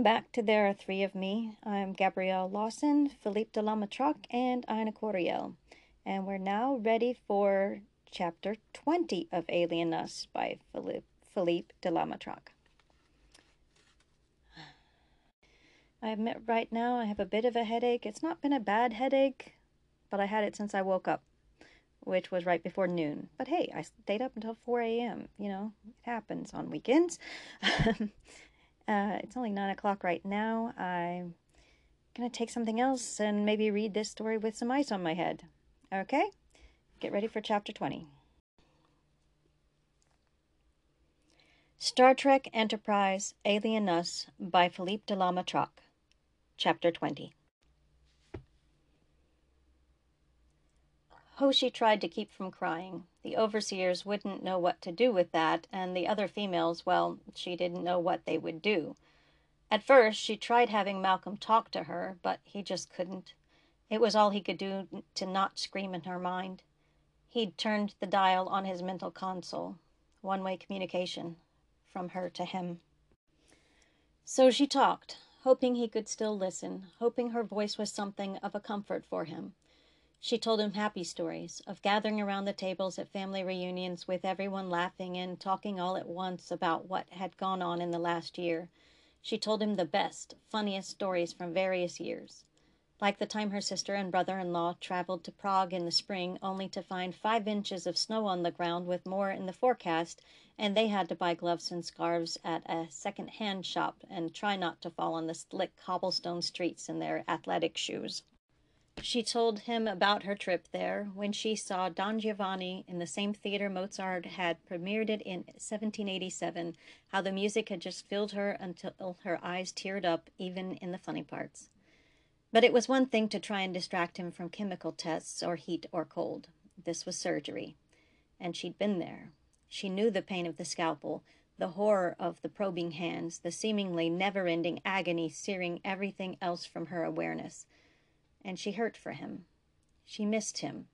Welcome back to There Are Three of Me. I'm Gabrielle Lawson, Philippe de and Ina Coriel. And we're now ready for chapter 20 of Alien Us by Philippe, Philippe de. I admit right now I have a bit of a headache. It's not been a bad headache, but I had it since I woke up, which was right before noon. But hey, I stayed up until 4 a.m. You know, it happens on weekends. Uh, it's only nine o'clock right now. I'm gonna take something else and maybe read this story with some ice on my head. Okay? Get ready for chapter 20. Star Trek Enterprise Alien Us by Philippe de la Matraque. Chapter 20. Hoshi tried to keep from crying. The overseers wouldn't know what to do with that, and the other females, well, she didn't know what they would do. At first, she tried having Malcolm talk to her, but he just couldn't. It was all he could do to not scream in her mind. He'd turned the dial on his mental console, one way communication from her to him. So she talked, hoping he could still listen, hoping her voice was something of a comfort for him. She told him happy stories of gathering around the tables at family reunions with everyone laughing and talking all at once about what had gone on in the last year. She told him the best, funniest stories from various years. Like the time her sister and brother in law traveled to Prague in the spring only to find five inches of snow on the ground with more in the forecast, and they had to buy gloves and scarves at a second hand shop and try not to fall on the slick cobblestone streets in their athletic shoes. She told him about her trip there when she saw Don Giovanni in the same theater Mozart had premiered it in 1787, how the music had just filled her until her eyes teared up, even in the funny parts. But it was one thing to try and distract him from chemical tests or heat or cold. This was surgery. And she'd been there. She knew the pain of the scalpel, the horror of the probing hands, the seemingly never ending agony searing everything else from her awareness and she hurt for him. She missed him,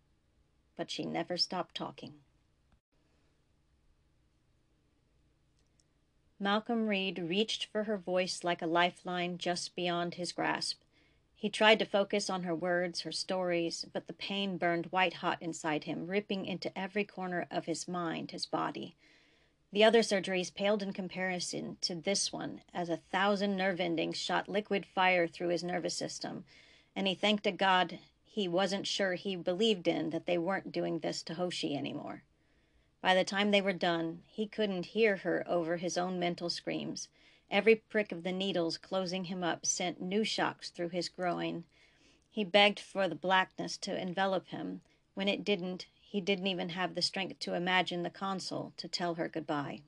but she never stopped talking. Malcolm Reed reached for her voice like a lifeline just beyond his grasp. He tried to focus on her words, her stories, but the pain burned white hot inside him, ripping into every corner of his mind, his body. The other surgeries paled in comparison to this one, as a thousand nerve endings shot liquid fire through his nervous system, and he thanked a God he wasn't sure he believed in that they weren't doing this to Hoshi anymore. By the time they were done, he couldn't hear her over his own mental screams. Every prick of the needles closing him up sent new shocks through his groin. He begged for the blackness to envelop him. When it didn't, he didn't even have the strength to imagine the console to tell her goodbye.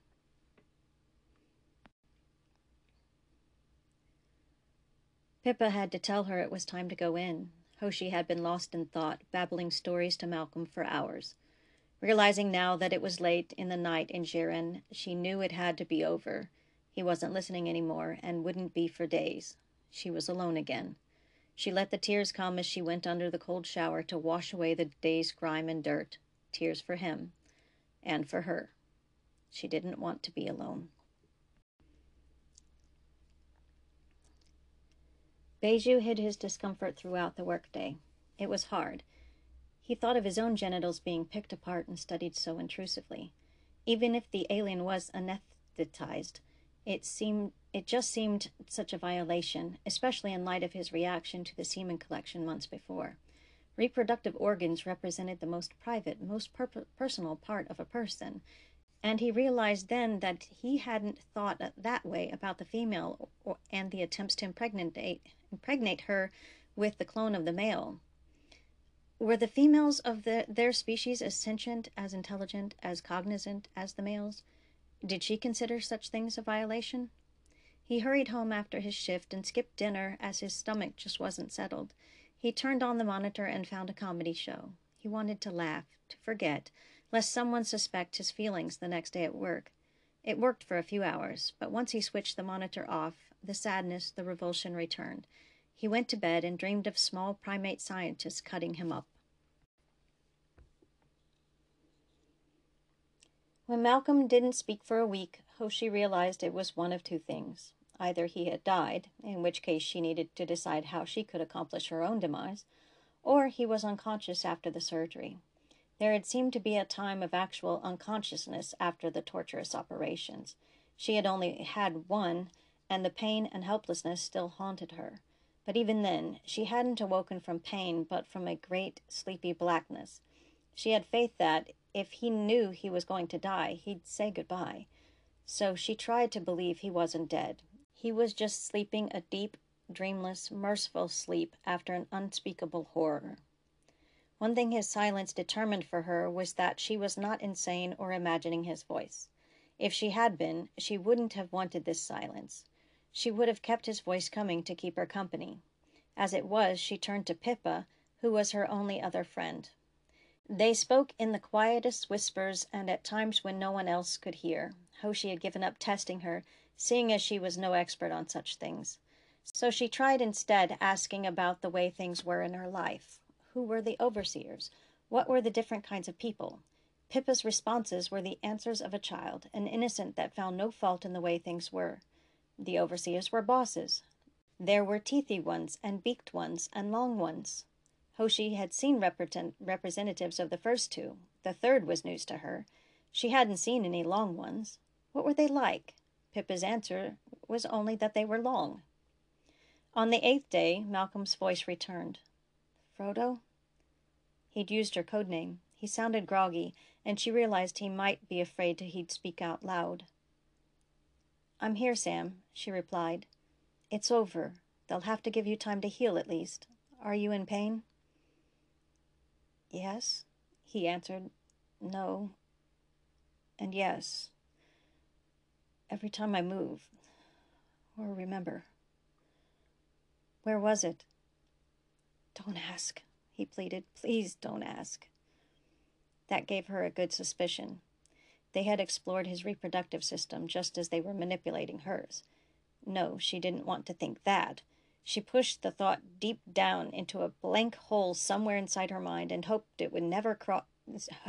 Pippa had to tell her it was time to go in. Hoshi had been lost in thought, babbling stories to Malcolm for hours. Realizing now that it was late in the night in Jiren, she knew it had to be over. He wasn't listening anymore and wouldn't be for days. She was alone again. She let the tears come as she went under the cold shower to wash away the day's grime and dirt. Tears for him and for her. She didn't want to be alone. Beiju hid his discomfort throughout the workday. It was hard. He thought of his own genitals being picked apart and studied so intrusively. Even if the alien was anesthetized, it seemed it just seemed such a violation, especially in light of his reaction to the semen collection months before. Reproductive organs represented the most private, most per- personal part of a person, and he realized then that he hadn't thought that way about the female or, and the attempts to impregnate impregnate her with the clone of the male. Were the females of the, their species as sentient, as intelligent, as cognizant as the males? Did she consider such things a violation? He hurried home after his shift and skipped dinner as his stomach just wasn't settled. He turned on the monitor and found a comedy show. He wanted to laugh, to forget, lest someone suspect his feelings the next day at work. It worked for a few hours, but once he switched the monitor off, the sadness, the revulsion returned. He went to bed and dreamed of small primate scientists cutting him up. When Malcolm didn't speak for a week, Hoshi realized it was one of two things Either he had died, in which case she needed to decide how she could accomplish her own demise, or he was unconscious after the surgery. There had seemed to be a time of actual unconsciousness after the torturous operations. She had only had one, and the pain and helplessness still haunted her. But even then, she hadn't awoken from pain, but from a great sleepy blackness. She had faith that, if he knew he was going to die, he'd say goodbye. So she tried to believe he wasn't dead. He was just sleeping a deep, dreamless, merciful sleep after an unspeakable horror. One thing his silence determined for her was that she was not insane or imagining his voice. If she had been, she wouldn't have wanted this silence. She would have kept his voice coming to keep her company. As it was, she turned to Pippa, who was her only other friend. They spoke in the quietest whispers and at times when no one else could hear. Hoshi had given up testing her, seeing as she was no expert on such things. So she tried instead asking about the way things were in her life. Who were the overseers? What were the different kinds of people? Pippa's responses were the answers of a child, an innocent that found no fault in the way things were. The overseers were bosses. There were teethy ones, and beaked ones, and long ones. Hoshi had seen represent- representatives of the first two. The third was news to her. She hadn't seen any long ones. What were they like? Pippa's answer was only that they were long. On the eighth day, Malcolm's voice returned. Frodo? He'd used her code name. He sounded groggy, and she realized he might be afraid he'd speak out loud. I'm here, Sam, she replied. It's over. They'll have to give you time to heal at least. Are you in pain? Yes, he answered. No. And yes. Every time I move, or remember. Where was it? Don't ask, he pleaded. Please don't ask. That gave her a good suspicion. They had explored his reproductive system just as they were manipulating hers. No, she didn't want to think that. She pushed the thought deep down into a blank hole somewhere inside her mind and hoped it would never crawl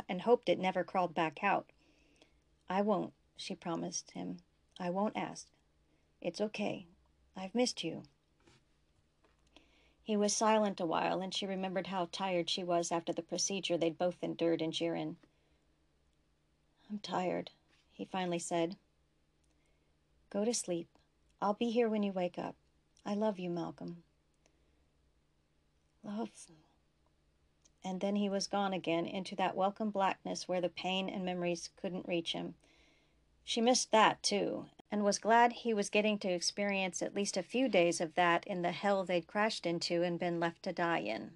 and hoped it never crawled back out. I won't, she promised him. I won't ask. It's okay. I've missed you. He was silent a while, and she remembered how tired she was after the procedure they'd both endured in Jiren. I'm tired, he finally said. Go to sleep. I'll be here when you wake up. I love you, Malcolm. Love. And then he was gone again into that welcome blackness where the pain and memories couldn't reach him. She missed that, too, and was glad he was getting to experience at least a few days of that in the hell they'd crashed into and been left to die in.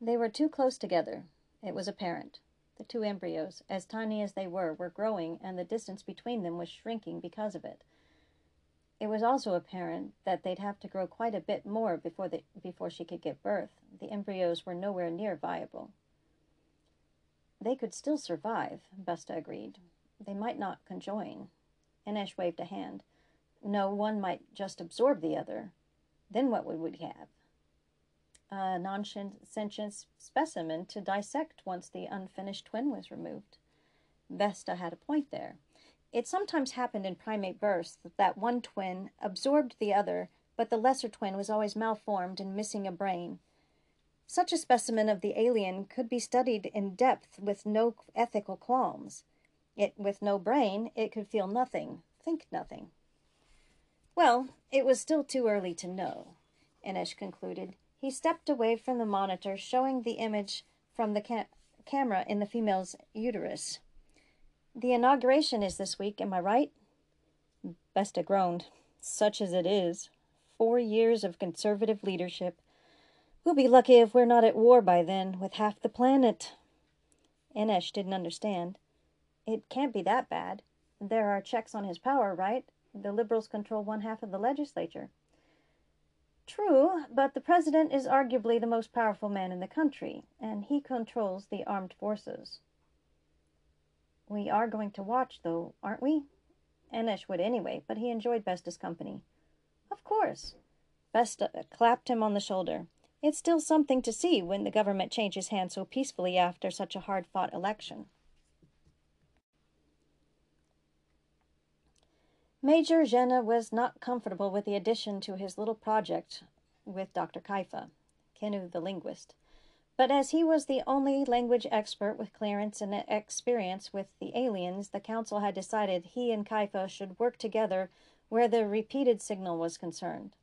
They were too close together. It was apparent. The two embryos, as tiny as they were, were growing, and the distance between them was shrinking because of it. It was also apparent that they'd have to grow quite a bit more before, before she could give birth. The embryos were nowhere near viable. They could still survive, Vesta agreed. They might not conjoin. Inesh waved a hand. No, one might just absorb the other. Then what would we have? A non-sentient specimen to dissect once the unfinished twin was removed. Vesta had a point there. It sometimes happened in primate births that one twin absorbed the other, but the lesser twin was always malformed and missing a brain. Such a specimen of the alien could be studied in depth with no ethical qualms. It, with no brain, it could feel nothing, think nothing. Well, it was still too early to know, Inesh concluded. He stepped away from the monitor, showing the image from the ca- camera in the female's uterus. The inauguration is this week, am I right? Vesta groaned. Such as it is. Four years of conservative leadership We'll be lucky if we're not at war by then with half the planet. Inesh didn't understand. It can't be that bad. There are checks on his power, right? The liberals control one half of the legislature. True, but the president is arguably the most powerful man in the country, and he controls the armed forces. We are going to watch, though, aren't we? Inesh would anyway, but he enjoyed Vesta's company. Of course. Vesta clapped him on the shoulder. It's still something to see when the government changes hands so peacefully after such a hard fought election. Major Jenna was not comfortable with the addition to his little project with Dr. Kaifa, Kennu the linguist. But as he was the only language expert with clearance and experience with the aliens, the council had decided he and Kaifa should work together where the repeated signal was concerned.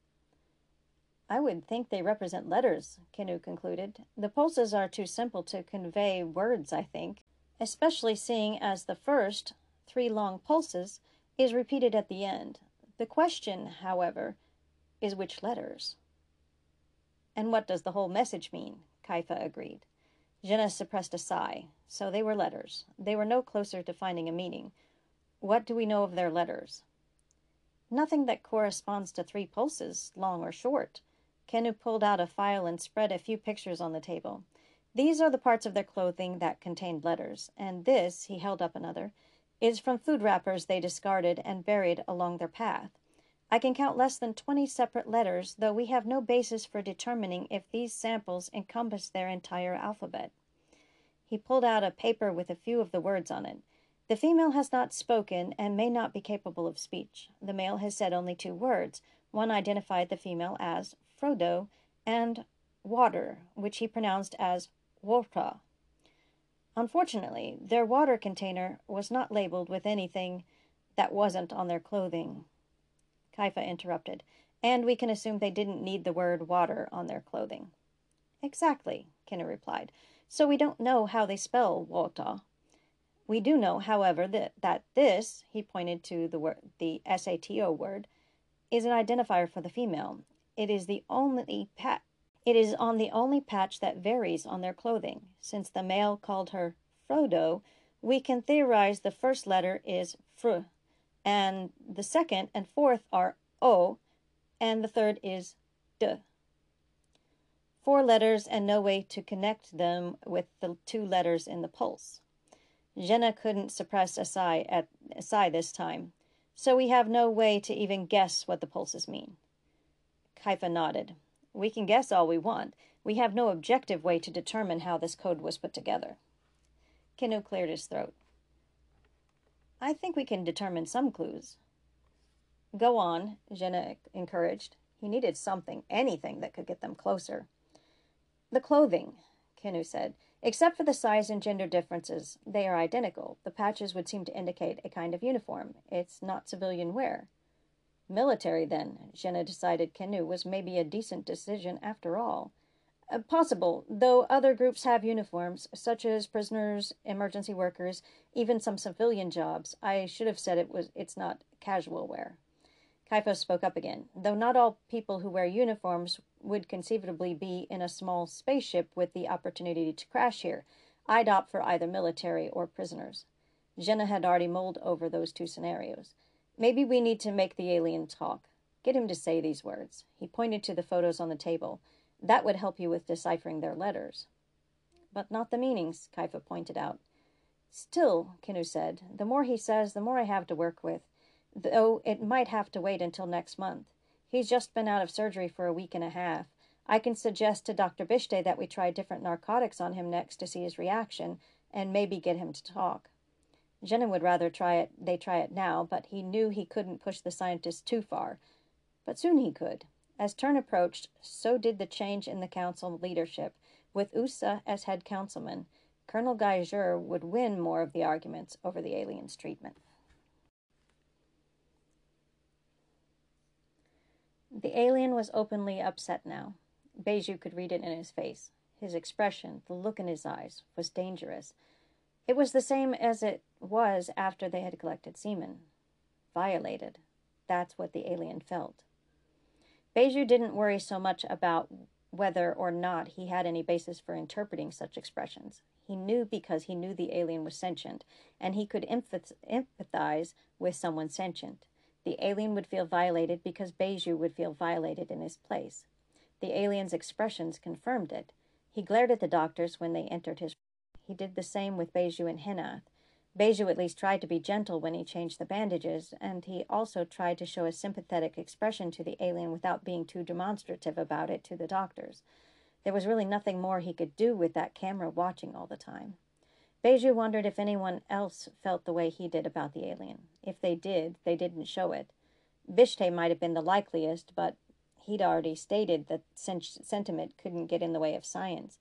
I would think they represent letters, Kennu concluded. The pulses are too simple to convey words, I think, especially seeing as the first, three long pulses, is repeated at the end. The question, however, is which letters? And what does the whole message mean? Kaifa agreed. Jenna suppressed a sigh. So they were letters. They were no closer to finding a meaning. What do we know of their letters? Nothing that corresponds to three pulses, long or short. Kennu pulled out a file and spread a few pictures on the table. These are the parts of their clothing that contained letters, and this, he held up another, is from food wrappers they discarded and buried along their path. I can count less than 20 separate letters, though we have no basis for determining if these samples encompass their entire alphabet. He pulled out a paper with a few of the words on it. The female has not spoken and may not be capable of speech. The male has said only two words. One identified the female as Frodo, and water, which he pronounced as Wota. Unfortunately, their water container was not labeled with anything that wasn't on their clothing. Kaifa interrupted, and we can assume they didn't need the word water on their clothing. Exactly, Kennu replied. So we don't know how they spell Wota. We do know, however, that, that this, he pointed to the word, the SATO word, is an identifier for the female, it is the only pat it is on the only patch that varies on their clothing. Since the male called her Frodo, we can theorize the first letter is fr, and the second and fourth are o, and the third is d. Four letters and no way to connect them with the two letters in the pulse. Jenna couldn't suppress a sigh at a sigh this time, so we have no way to even guess what the pulses mean. Kaifa nodded. We can guess all we want. We have no objective way to determine how this code was put together. Kennu cleared his throat. I think we can determine some clues. Go on, Jenna encouraged. He needed something, anything that could get them closer. The clothing, Kennu said. Except for the size and gender differences, they are identical. The patches would seem to indicate a kind of uniform. It's not civilian wear. Military, then, Jenna decided Kennu was maybe a decent decision after all. Uh, possible, though other groups have uniforms, such as prisoners, emergency workers, even some civilian jobs. I should have said it was it's not casual wear. Kaifa spoke up again. Though not all people who wear uniforms would conceivably be in a small spaceship with the opportunity to crash here, I'd opt for either military or prisoners. Jenna had already mulled over those two scenarios. Maybe we need to make the alien talk. Get him to say these words. He pointed to the photos on the table. That would help you with deciphering their letters. But not the meanings, Kaifa pointed out. Still, Kennu said, the more he says, the more I have to work with, though it might have to wait until next month. He's just been out of surgery for a week and a half. I can suggest to Dr. Bishte that we try different narcotics on him next to see his reaction, and maybe get him to talk. Jenna would rather try it they try it now, but he knew he couldn't push the scientists too far. But soon he could. As turn approached, so did the change in the council leadership. With Usa as head councilman, Colonel Gaijer would win more of the arguments over the aliens' treatment. The alien was openly upset now. Beju could read it in his face. His expression, the look in his eyes, was dangerous. It was the same as it was after they had collected semen. Violated. That's what the alien felt. Beju didn't worry so much about whether or not he had any basis for interpreting such expressions. He knew because he knew the alien was sentient, and he could empathize with someone sentient. The alien would feel violated because Beju would feel violated in his place. The alien's expressions confirmed it. He glared at the doctors when they entered his he did the same with Beju and Hinath. Beju at least tried to be gentle when he changed the bandages, and he also tried to show a sympathetic expression to the alien without being too demonstrative about it to the doctors. There was really nothing more he could do with that camera watching all the time. Beju wondered if anyone else felt the way he did about the alien. If they did, they didn't show it. Bishte might have been the likeliest, but he'd already stated that sentiment couldn't get in the way of science.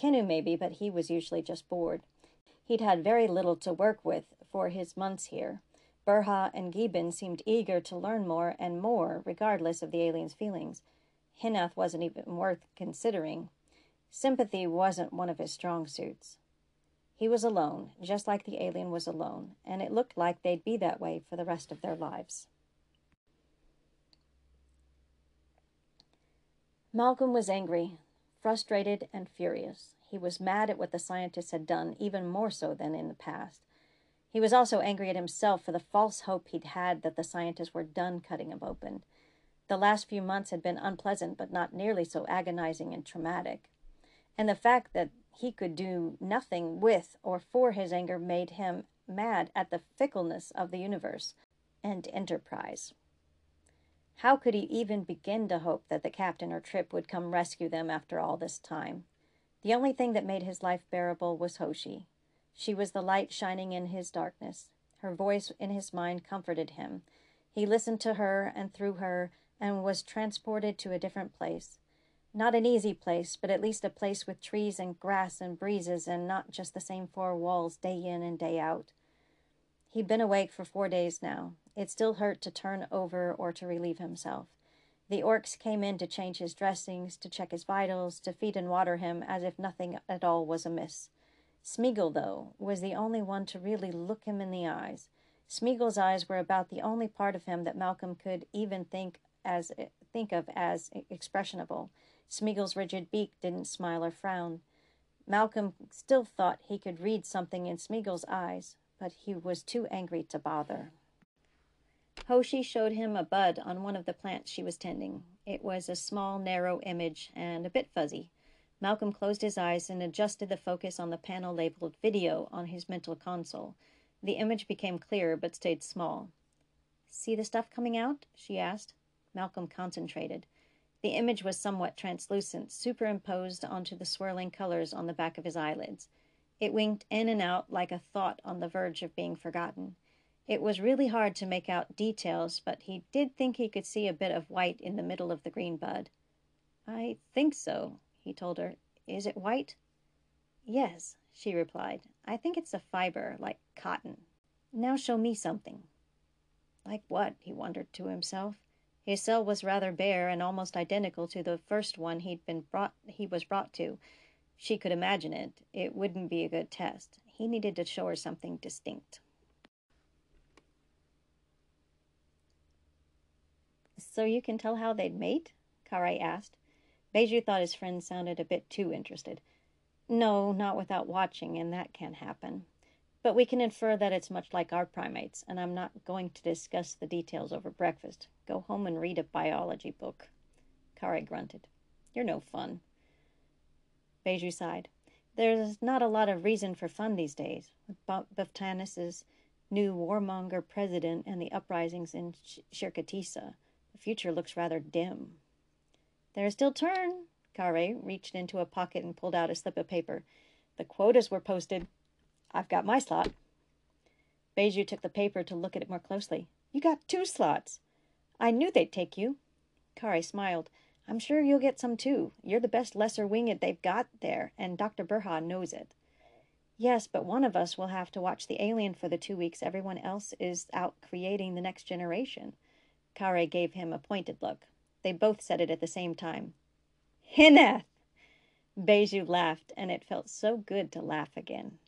Kennu maybe, but he was usually just bored. He'd had very little to work with for his months here. Burha and Gibbon seemed eager to learn more and more, regardless of the alien's feelings. Hinath wasn't even worth considering. Sympathy wasn't one of his strong suits. He was alone, just like the alien was alone, and it looked like they'd be that way for the rest of their lives. Malcolm was angry, frustrated, and furious. He was mad at what the scientists had done, even more so than in the past. He was also angry at himself for the false hope he'd had that the scientists were done cutting him open. The last few months had been unpleasant, but not nearly so agonizing and traumatic. And the fact that he could do nothing with or for his anger made him mad at the fickleness of the universe and enterprise. How could he even begin to hope that the captain or Trip would come rescue them after all this time? The only thing that made his life bearable was Hoshi. She was the light shining in his darkness. Her voice in his mind comforted him. He listened to her and through her and was transported to a different place. Not an easy place, but at least a place with trees and grass and breezes and not just the same four walls day in and day out. He'd been awake for four days now. It still hurt to turn over or to relieve himself. The orcs came in to change his dressings, to check his vitals, to feed and water him as if nothing at all was amiss. Smeagol, though, was the only one to really look him in the eyes. Smeagol's eyes were about the only part of him that Malcolm could even think as think of as expressionable. Smeagol's rigid beak didn't smile or frown. Malcolm still thought he could read something in Smeagol's eyes, but he was too angry to bother. Hoshi showed him a bud on one of the plants she was tending. It was a small, narrow image and a bit fuzzy. Malcolm closed his eyes and adjusted the focus on the panel labeled video on his mental console. The image became clearer but stayed small. See the stuff coming out? she asked. Malcolm concentrated. The image was somewhat translucent, superimposed onto the swirling colors on the back of his eyelids. It winked in and out like a thought on the verge of being forgotten. It was really hard to make out details, but he did think he could see a bit of white in the middle of the green bud. I think so, he told her. Is it white? Yes, she replied. I think it's a fiber, like cotton. Now show me something. Like what? he wondered to himself. His cell was rather bare and almost identical to the first one he'd been brought he was brought to. She could imagine it. It wouldn't be a good test. He needed to show her something distinct. So you can tell how they'd mate? Karai asked. Beiju thought his friend sounded a bit too interested. No, not without watching, and that can happen. But we can infer that it's much like our primates, and I'm not going to discuss the details over breakfast. Go home and read a biology book. Karai grunted. You're no fun. Beiju sighed. There's not a lot of reason for fun these days. With Baftanis's new warmonger president and the uprisings in Shirkatissa, the future looks rather dim. There's still turn. Karai reached into a pocket and pulled out a slip of paper. The quotas were posted. I've got my slot. Beiju took the paper to look at it more closely. You got two slots. I knew they'd take you. Karai smiled. I'm sure you'll get some too. You're the best lesser winged they've got there, and Dr. Burha knows it. Yes, but one of us will have to watch the alien for the two weeks everyone else is out creating the next generation. Karai gave him a pointed look. They both said it at the same time. Hinath! Beiju laughed, and it felt so good to laugh again.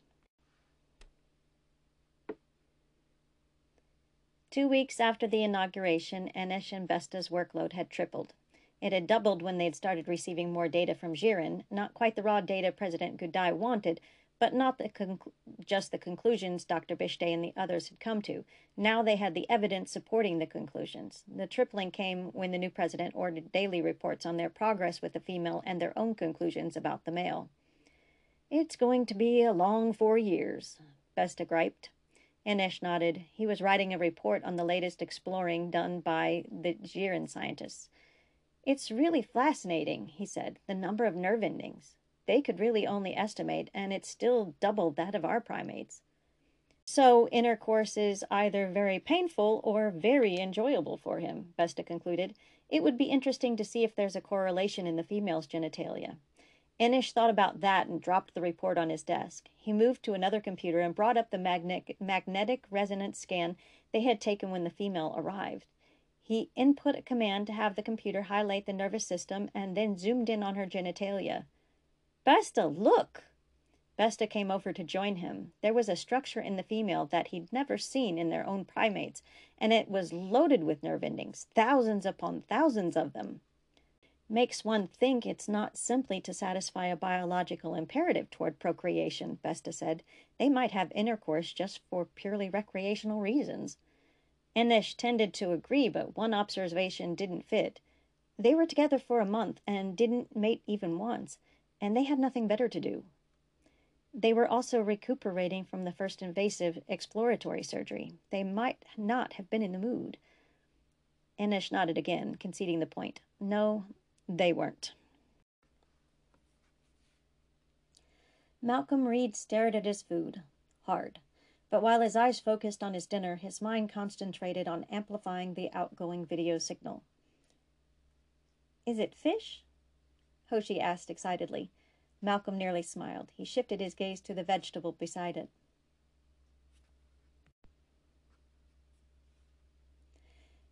Two weeks after the inauguration, Enesh and Vesta's workload had tripled. It had doubled when they'd started receiving more data from Jiren, not quite the raw data President Gudai wanted, but not the conc- just the conclusions Dr. Bishte and the others had come to. Now they had the evidence supporting the conclusions. The tripling came when the new president ordered daily reports on their progress with the female and their own conclusions about the male. It's going to be a long four years, Vesta griped. Enesh nodded. He was writing a report on the latest exploring done by the Jiren scientists. It's really fascinating, he said, the number of nerve endings. They could really only estimate, and it's still double that of our primates. So, intercourse is either very painful or very enjoyable for him, Vesta concluded. It would be interesting to see if there's a correlation in the female's genitalia. Enish thought about that and dropped the report on his desk. He moved to another computer and brought up the magnetic, magnetic resonance scan they had taken when the female arrived. He input a command to have the computer highlight the nervous system and then zoomed in on her genitalia. Vesta, look! Vesta came over to join him. There was a structure in the female that he'd never seen in their own primates, and it was loaded with nerve endings, thousands upon thousands of them. Makes one think it's not simply to satisfy a biological imperative toward procreation, Vesta said. They might have intercourse just for purely recreational reasons. Enish tended to agree, but one observation didn't fit. They were together for a month and didn't mate even once, and they had nothing better to do. They were also recuperating from the first invasive exploratory surgery. They might not have been in the mood. Enish nodded again, conceding the point. No, they weren't. Malcolm Reed stared at his food, hard. But while his eyes focused on his dinner, his mind concentrated on amplifying the outgoing video signal. Is it fish? Hoshi asked excitedly. Malcolm nearly smiled. He shifted his gaze to the vegetable beside it.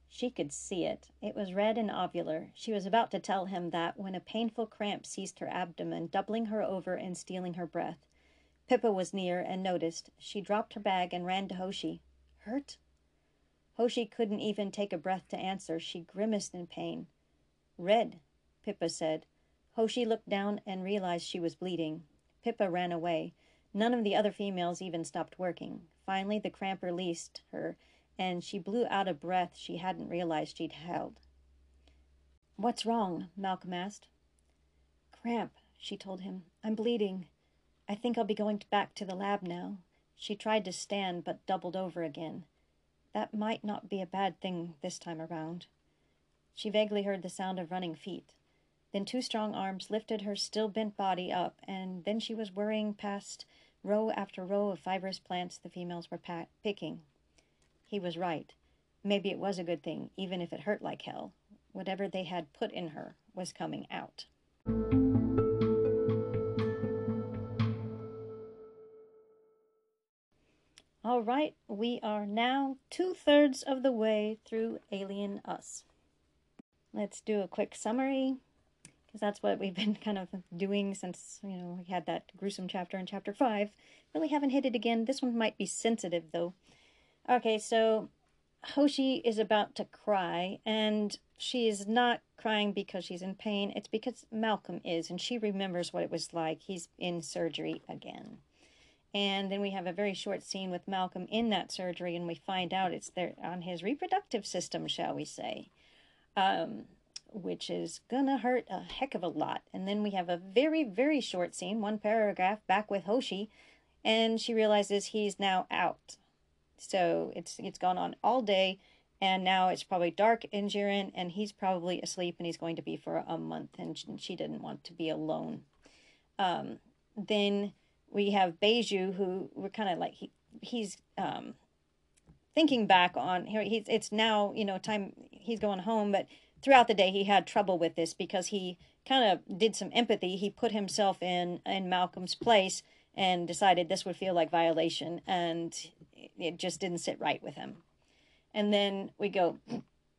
She could see it. It was red and ovular. She was about to tell him that when a painful cramp seized her abdomen, doubling her over and stealing her breath. Pippa was near and noticed. She dropped her bag and ran to Hoshi. Hurt? Hoshi couldn't even take a breath to answer. She grimaced in pain. Red, Pippa said. Hoshi looked down and realized she was bleeding. Pippa ran away. None of the other females even stopped working. Finally, the cramp released her, and she blew out a breath she hadn't realized she'd held. What's wrong? Malcolm asked. Cramp, she told him. I'm bleeding. I think I'll be going back to the lab now. She tried to stand, but doubled over again. That might not be a bad thing this time around. She vaguely heard the sound of running feet. Then two strong arms lifted her still bent body up, and then she was whirring past row after row of fibrous plants the females were picking. He was right. Maybe it was a good thing, even if it hurt like hell. Whatever they had put in her was coming out. All right, we are now two thirds of the way through Alien Us. Let's do a quick summary because that's what we've been kind of doing since, you know, we had that gruesome chapter in chapter 5. Really haven't hit it again. This one might be sensitive though. Okay, so Hoshi is about to cry, and she is not crying because she's in pain. It's because Malcolm is, and she remembers what it was like. He's in surgery again. And then we have a very short scene with Malcolm in that surgery, and we find out it's there on his reproductive system, shall we say, um, which is gonna hurt a heck of a lot. And then we have a very, very short scene, one paragraph, back with Hoshi, and she realizes he's now out. So it's it's gone on all day, and now it's probably dark in Jiren, and he's probably asleep, and he's going to be for a month, and she didn't want to be alone. Um, then we have Beiju, who we're kind of like he he's um, thinking back on here. He's it's now you know time he's going home, but throughout the day he had trouble with this because he kind of did some empathy. He put himself in in Malcolm's place and decided this would feel like violation, and it just didn't sit right with him. And then we go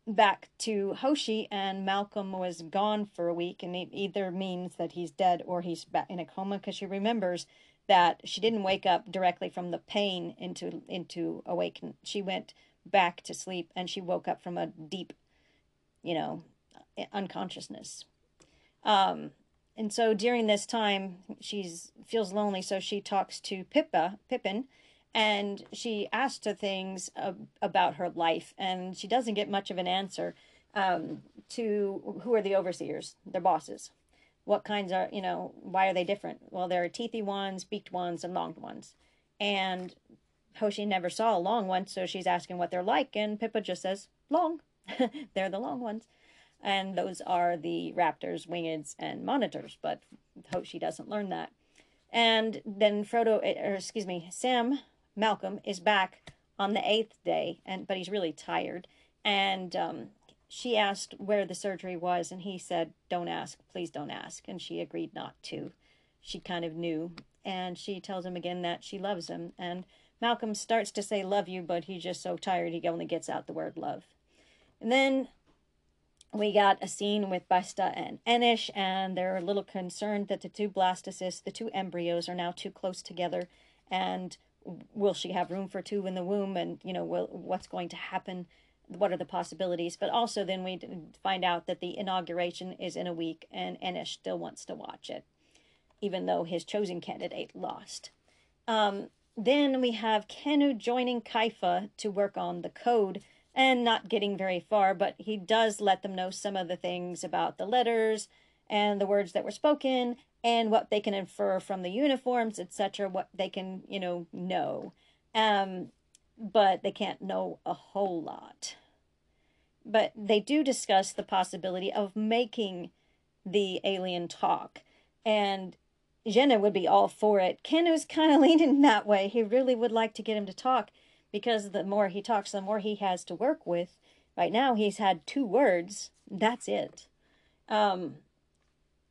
back to Hoshi, and Malcolm was gone for a week, and it either means that he's dead or he's back in a coma because she remembers that she didn't wake up directly from the pain into into awaken. She went back to sleep and she woke up from a deep, you know, unconsciousness. Um, and so during this time, she's feels lonely, so she talks to Pippa, Pippin, and she asks her things uh, about her life, and she doesn't get much of an answer um, to who are the overseers, their bosses what kinds are, you know, why are they different? Well, there are teethy ones, beaked ones, and longed ones. And Hoshi never saw a long one, so she's asking what they're like, and Pippa just says, long. they're the long ones. and those are the raptors, wingeds, and monitors. But Hoshi doesn't learn that. And then Frodo, eh, or excuse me, Sam Malcolm is back on the eighth day, and but he's really tired. And um, she asked where the surgery was, and he said, "Don't ask, please don't ask." And she agreed not to. She kind of knew, and she tells him again that she loves him. And Malcolm starts to say "love you," but he's just so tired he only gets out the word "love." And then we got a scene with Vesta and Enish, and they're a little concerned that the two blastocysts, the two embryos, are now too close together, and will she have room for two in the womb? And you know, will, what's going to happen? What are the possibilities? But also, then we find out that the inauguration is in a week, and Enish still wants to watch it, even though his chosen candidate lost. Um, then we have Kennu joining Kaifa to work on the code and not getting very far, but he does let them know some of the things about the letters and the words that were spoken and what they can infer from the uniforms, etc., what they can, you know, know. Um, but they can't know a whole lot. But they do discuss the possibility of making the alien talk. And Jenna would be all for it. Ken was kind of leaning that way. He really would like to get him to talk because the more he talks, the more he has to work with. Right now, he's had two words. That's it. Um,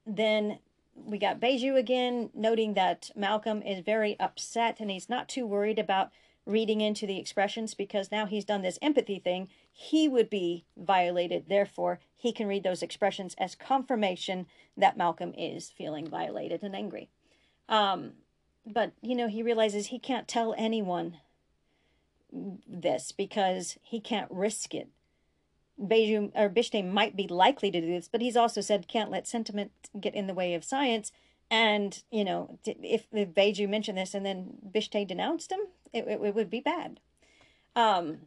then we got Beju again, noting that Malcolm is very upset and he's not too worried about reading into the expressions because now he's done this empathy thing. He would be violated. Therefore, he can read those expressions as confirmation that Malcolm is feeling violated and angry. Um, but, you know, he realizes he can't tell anyone this because he can't risk it. Beju or Bishte might be likely to do this, but he's also said can't let sentiment get in the way of science. And you know, if, if Beju mentioned this and then Bishte denounced him, it, it, it would be bad. Um,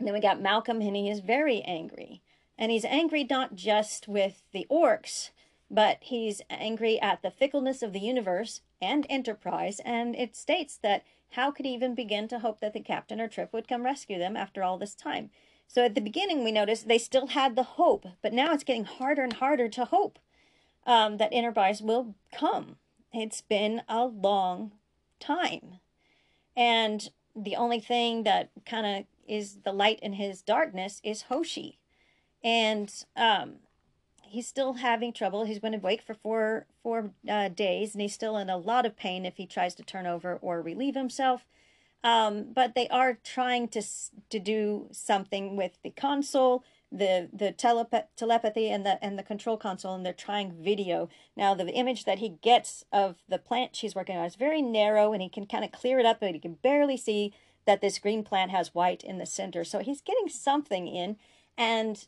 then we got Malcolm, and he is very angry, and he's angry not just with the orcs, but he's angry at the fickleness of the universe and Enterprise. And it states that how could he even begin to hope that the captain or Trip would come rescue them after all this time? So at the beginning, we noticed they still had the hope, but now it's getting harder and harder to hope um, that Enterprise will come. It's been a long time. And the only thing that kind of is the light in his darkness is Hoshi. And um, he's still having trouble. He's been awake for four four uh, days, and he's still in a lot of pain if he tries to turn over or relieve himself. Um, but they are trying to to do something with the console, the the telepa- telepathy, and the and the control console, and they're trying video. Now the image that he gets of the plant she's working on is very narrow, and he can kind of clear it up, but he can barely see that this green plant has white in the center. So he's getting something in, and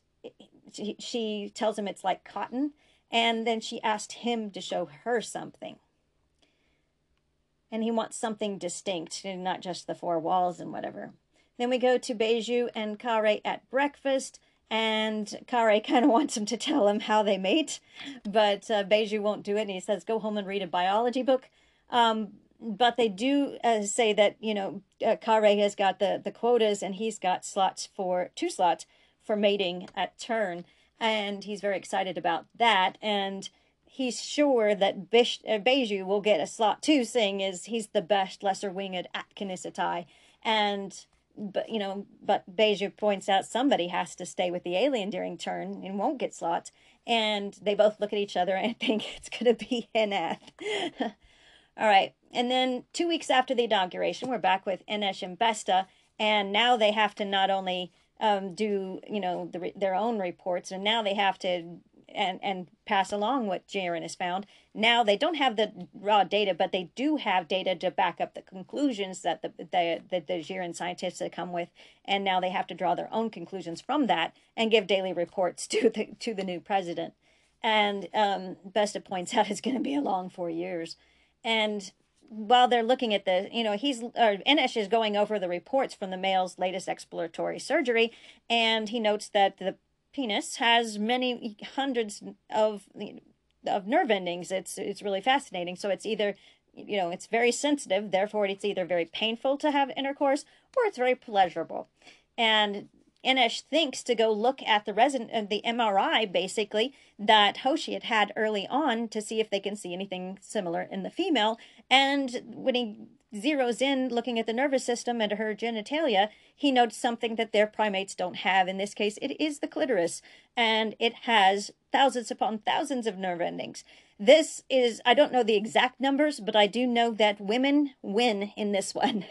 she, she tells him it's like cotton, and then she asked him to show her something. And he wants something distinct, not just the four walls and whatever. Then we go to Beju and Kare at breakfast, and Kare kind of wants him to tell him how they mate, but uh, Beju won't do it, and he says, "Go home and read a biology book." Um, but they do uh, say that you know uh, Kare has got the the quotas, and he's got slots for two slots for mating at turn, and he's very excited about that. And he's sure that Bish, uh, Beju will get a slot too, seeing as he's the best lesser winged at Kanisatai. And but you know, but Beju points out somebody has to stay with the alien during turn and won't get slots. And they both look at each other and think it's to be Enath. All right. And then two weeks after the inauguration, we're back with Enesh and Vesta. And now they have to not only um, do you know the, their own reports, and now they have to and and pass along what Jiren has found. Now they don't have the raw data, but they do have data to back up the conclusions that the the the, the Jiren scientists have come with, and now they have to draw their own conclusions from that and give daily reports to the to the new president. And um, Vesta points out it's going to be a long four years, and while they're looking at the, you know, he's, or Enesh is going over the reports from the male's latest exploratory surgery, and he notes that the penis has many hundreds of of nerve endings. It's it's really fascinating. So it's either, you know, it's very sensitive. Therefore, it's either very painful to have intercourse or it's very pleasurable. And Inesh thinks to go look at the resident, uh, the MRI basically that Hoshi had had early on to see if they can see anything similar in the female. And when he zeroes in looking at the nervous system and her genitalia, he notes something that their primates don't have. In this case, it is the clitoris, and it has thousands upon thousands of nerve endings. This is, I don't know the exact numbers, but I do know that women win in this one.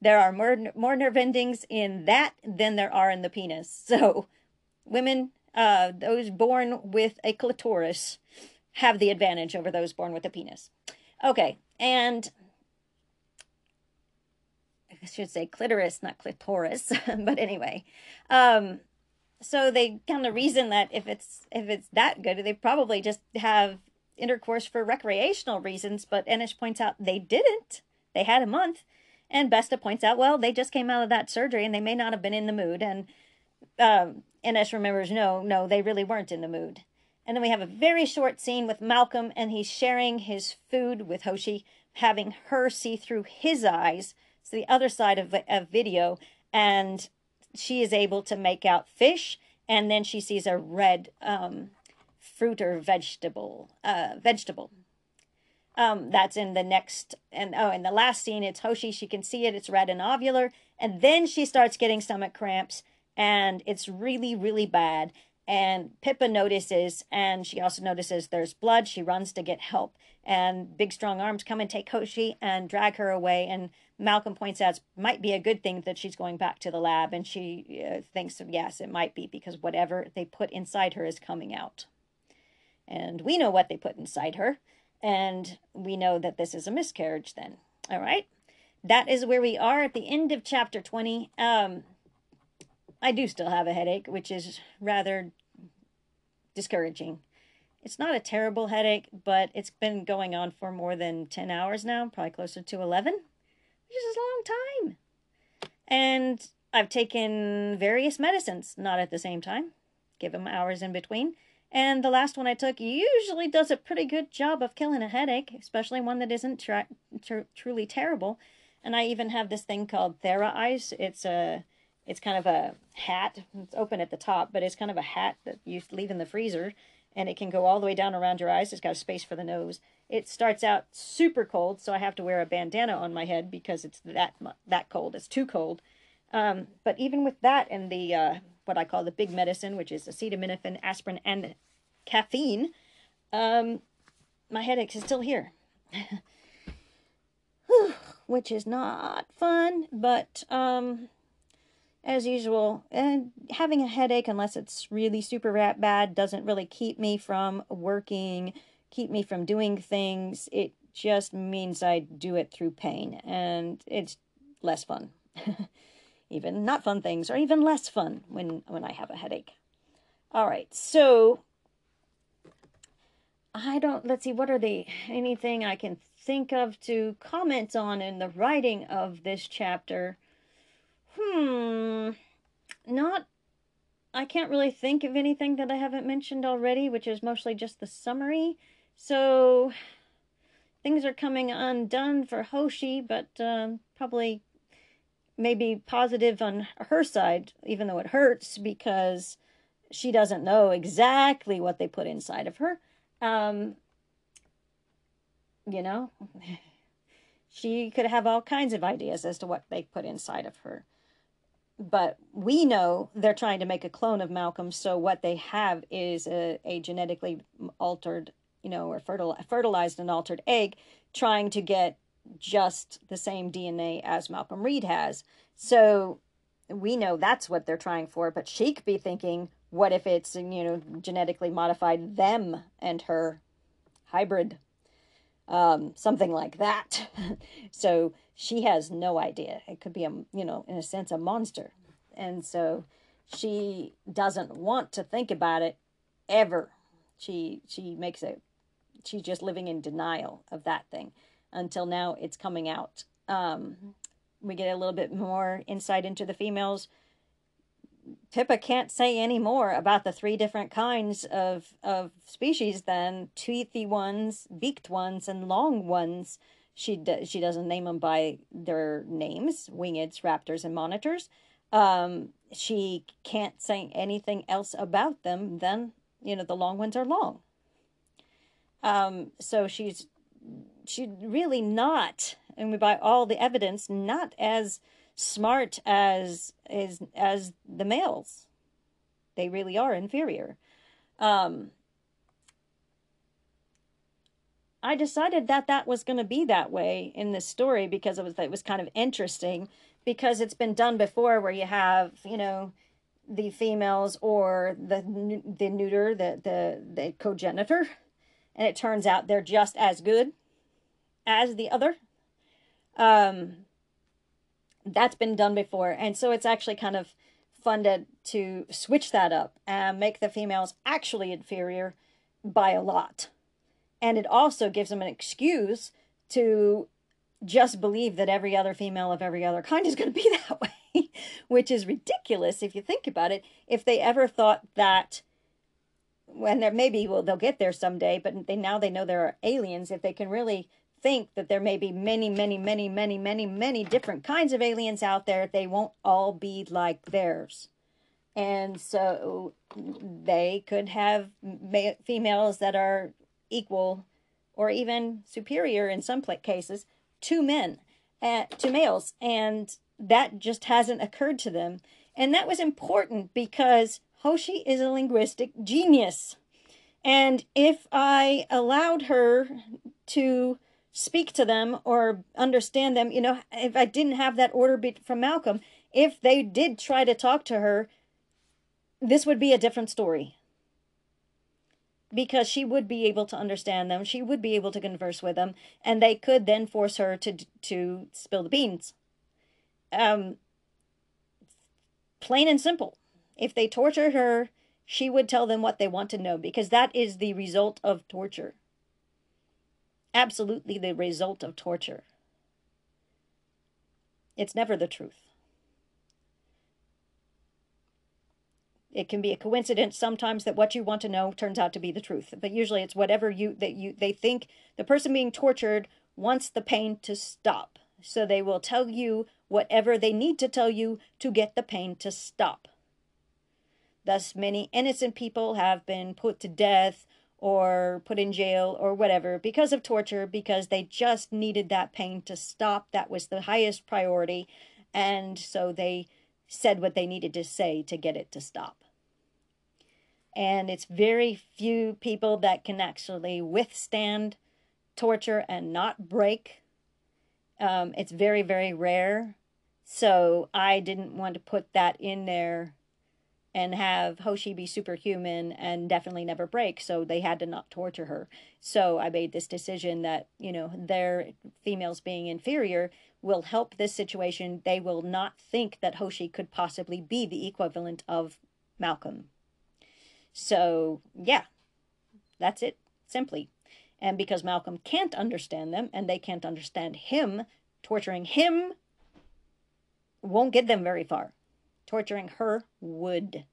There are more, more nerve endings in that than there are in the penis. So, women, uh, those born with a clitoris, have the advantage over those born with a penis. Okay, and I should say clitoris, not clitoris, but anyway. Um, so they kind of reason that if it's if it's that good, they probably just have intercourse for recreational reasons. But Inesh points out they didn't. They had a month, and Vesta points out, well, they just came out of that surgery and they may not have been in the mood. And um, Inesh remembers, no, no, they really weren't in the mood. And then we have a very short scene with Malcolm, and he's sharing his food with Hoshi, having her see through his eyes to the other side of a video, and she is able to make out fish, and then she sees a red um, fruit or vegetable. Uh, vegetable. Um, that's in the next, and oh, in the last scene, it's Hoshi. She can see it. It's red and ovular, and then she starts getting stomach cramps, and it's really, really bad. And Pippa notices, and she also notices there's blood. She runs to get help, and big strong arms come and take Hoshi and drag her away. And Malcolm points out might be a good thing that she's going back to the lab, and she uh, thinks yes, it might be because whatever they put inside her is coming out. And we know what they put inside her, and we know that this is a miscarriage. Then, all right, that is where we are at the end of chapter twenty. Um, I do still have a headache, which is rather discouraging. It's not a terrible headache, but it's been going on for more than 10 hours now, probably closer to 11, which is a long time. And I've taken various medicines, not at the same time, give them hours in between. And the last one I took usually does a pretty good job of killing a headache, especially one that isn't tra- tr- truly terrible. And I even have this thing called TheraICE. It's a it's kind of a hat. It's open at the top, but it's kind of a hat that you leave in the freezer, and it can go all the way down around your eyes. It's got a space for the nose. It starts out super cold, so I have to wear a bandana on my head because it's that that cold. It's too cold. Um, but even with that and the uh, what I call the big medicine, which is acetaminophen, aspirin, and caffeine, um, my headache is still here. which is not fun, but um, as usual. And having a headache, unless it's really super bad, doesn't really keep me from working, keep me from doing things. It just means I do it through pain, and it's less fun. even not fun things are even less fun when when I have a headache. All right, so I don't. Let's see. What are the anything I can think of to comment on in the writing of this chapter? Hmm. Not. I can't really think of anything that I haven't mentioned already, which is mostly just the summary. So, things are coming undone for Hoshi, but um, probably maybe positive on her side, even though it hurts because she doesn't know exactly what they put inside of her. Um, you know, she could have all kinds of ideas as to what they put inside of her but we know they're trying to make a clone of Malcolm, so what they have is a, a genetically altered, you know, or fertil- fertilized and altered egg, trying to get just the same DNA as Malcolm Reed has. So we know that's what they're trying for, but she could be thinking, what if it's, you know, genetically modified them and her hybrid? Um, something like that. so she has no idea. It could be a, you know, in a sense, a monster. And so she doesn't want to think about it ever. She she makes it she's just living in denial of that thing until now it's coming out. Um, we get a little bit more insight into the females. Pippa can't say any more about the three different kinds of, of species than teethy ones, beaked ones, and long ones. She do, she doesn't name them by their names: wingeds, raptors, and monitors. Um, she can't say anything else about them, then, you know, the long ones are long. Um, so she's she's really not, and by all the evidence, not as smart as as as the males. They really are inferior. Um, I decided that that was going to be that way in this story because it was it was kind of interesting because it's been done before where you have you know the females or the the neuter the the the cogenitor and it turns out they're just as good as the other um that's been done before and so it's actually kind of fun to to switch that up and make the females actually inferior by a lot and it also gives them an excuse to just believe that every other female of every other kind is going to be that way, which is ridiculous if you think about it. If they ever thought that, when there maybe well they'll get there someday, but they now they know there are aliens. If they can really think that there may be many, many, many, many, many, many different kinds of aliens out there, they won't all be like theirs. And so they could have females that are equal or even superior in some cases to men, uh, to males, and that just hasn't occurred to them. And that was important because Hoshi is a linguistic genius. And if I allowed her to speak to them or understand them, you know, if I didn't have that order from Malcolm, if they did try to talk to her, this would be a different story. Because she would be able to understand them. She would be able to converse with them. And they could then force her to to spill the beans. Um plain and simple. If they torture her she would tell them what they want to know. Because that is the result of torture absolutely the result of torture. It's never the truth. It can be a coincidence sometimes that what you want to know turns out to be the truth but usually it's whatever you that you they think the person being tortured wants the pain to stop. So they will tell you whatever they need to tell you to get the pain to stop. Thus many innocent people have been put to death or put in jail or whatever because of torture because they just needed that pain to stop that was the highest priority and so they said what they needed to say to get it to stop. And it's very few people that can actually withstand torture and not break. Um, it's very, very rare. So I didn't want to put that in there and have Hoshi be superhuman and definitely never break. So they had to not torture her. So I made this decision that, you know, their females being inferior will help this situation. They will not think that Hoshi could possibly be the equivalent of Malcolm. So, yeah, that's it, simply. And because Malcolm can't understand them and they can't understand him, torturing him won't get them very far. Torturing her would.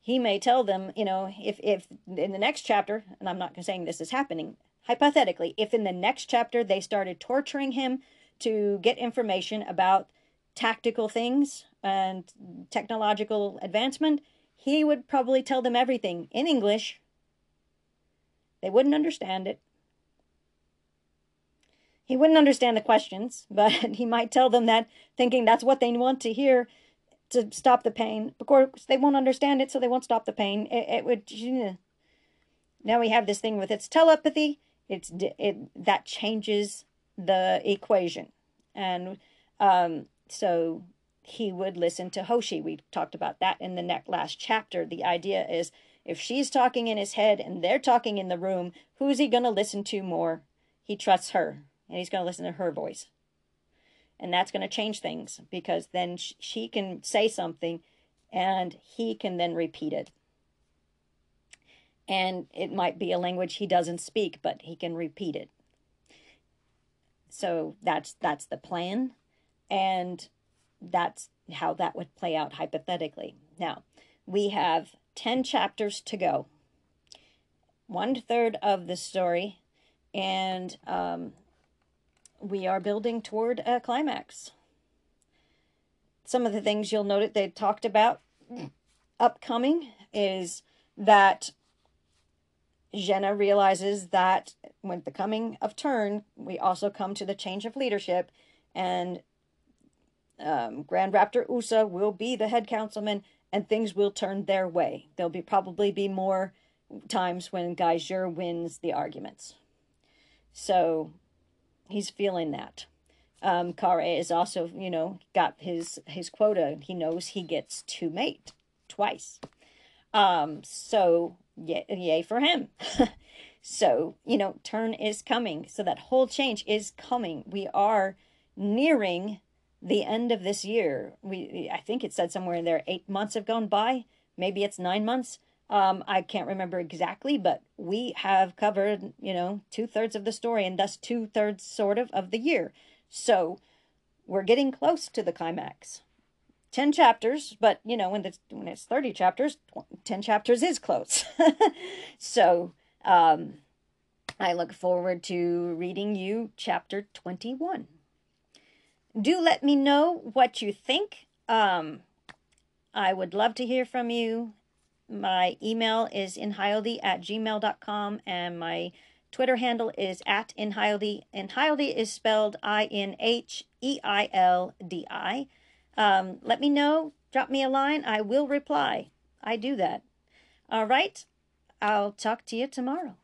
He may tell them, you know, if, if in the next chapter, and I'm not saying this is happening, hypothetically, if in the next chapter they started torturing him to get information about tactical things and technological advancement, he would probably tell them everything in English. They wouldn't understand it. He wouldn't understand the questions, but he might tell them that thinking that's what they want to hear to stop the pain. Of course, they won't understand it, so they won't stop the pain. It, it would. Now we have this thing with its telepathy it's it that changes the equation and um, so he would listen to hoshi we talked about that in the next last chapter the idea is if she's talking in his head and they're talking in the room who's he going to listen to more he trusts her and he's going to listen to her voice. And that's going to change things because then she can say something and he can then repeat it. And it might be a language he doesn't speak but he can repeat it. So that's that's the plan. And that's how that would play out hypothetically. Now we have 10 chapters to go. One third of the story and um, we are building toward a climax some of the things you'll note they talked about upcoming is that Jenna realizes that with the coming of turn, we also come to the change of leadership, and um, Grand Raptor Usa will be the head councilman, and things will turn their way. There'll be probably be more times when Zhur wins the arguments. So he's feeling that. Um, Kare is also, you know, got his his quota. He knows he gets to mate twice. Um, so yay, yay for him. so you know, turn is coming. So that whole change is coming. We are nearing the end of this year. We I think it said somewhere in there eight months have gone by. Maybe it's nine months. Um, I can't remember exactly, but we have covered, you know, two thirds of the story and thus two thirds sort of of the year. So we're getting close to the climax. 10 chapters, but you know, when it's, when it's 30 chapters, 10 chapters is close. so um, I look forward to reading you chapter 21. Do let me know what you think. Um, I would love to hear from you. My email is inheildi at gmail.com and my Twitter handle is at inheildi. Inheildi is spelled I N H E I L D I. Um, let me know. Drop me a line. I will reply. I do that. All right. I'll talk to you tomorrow.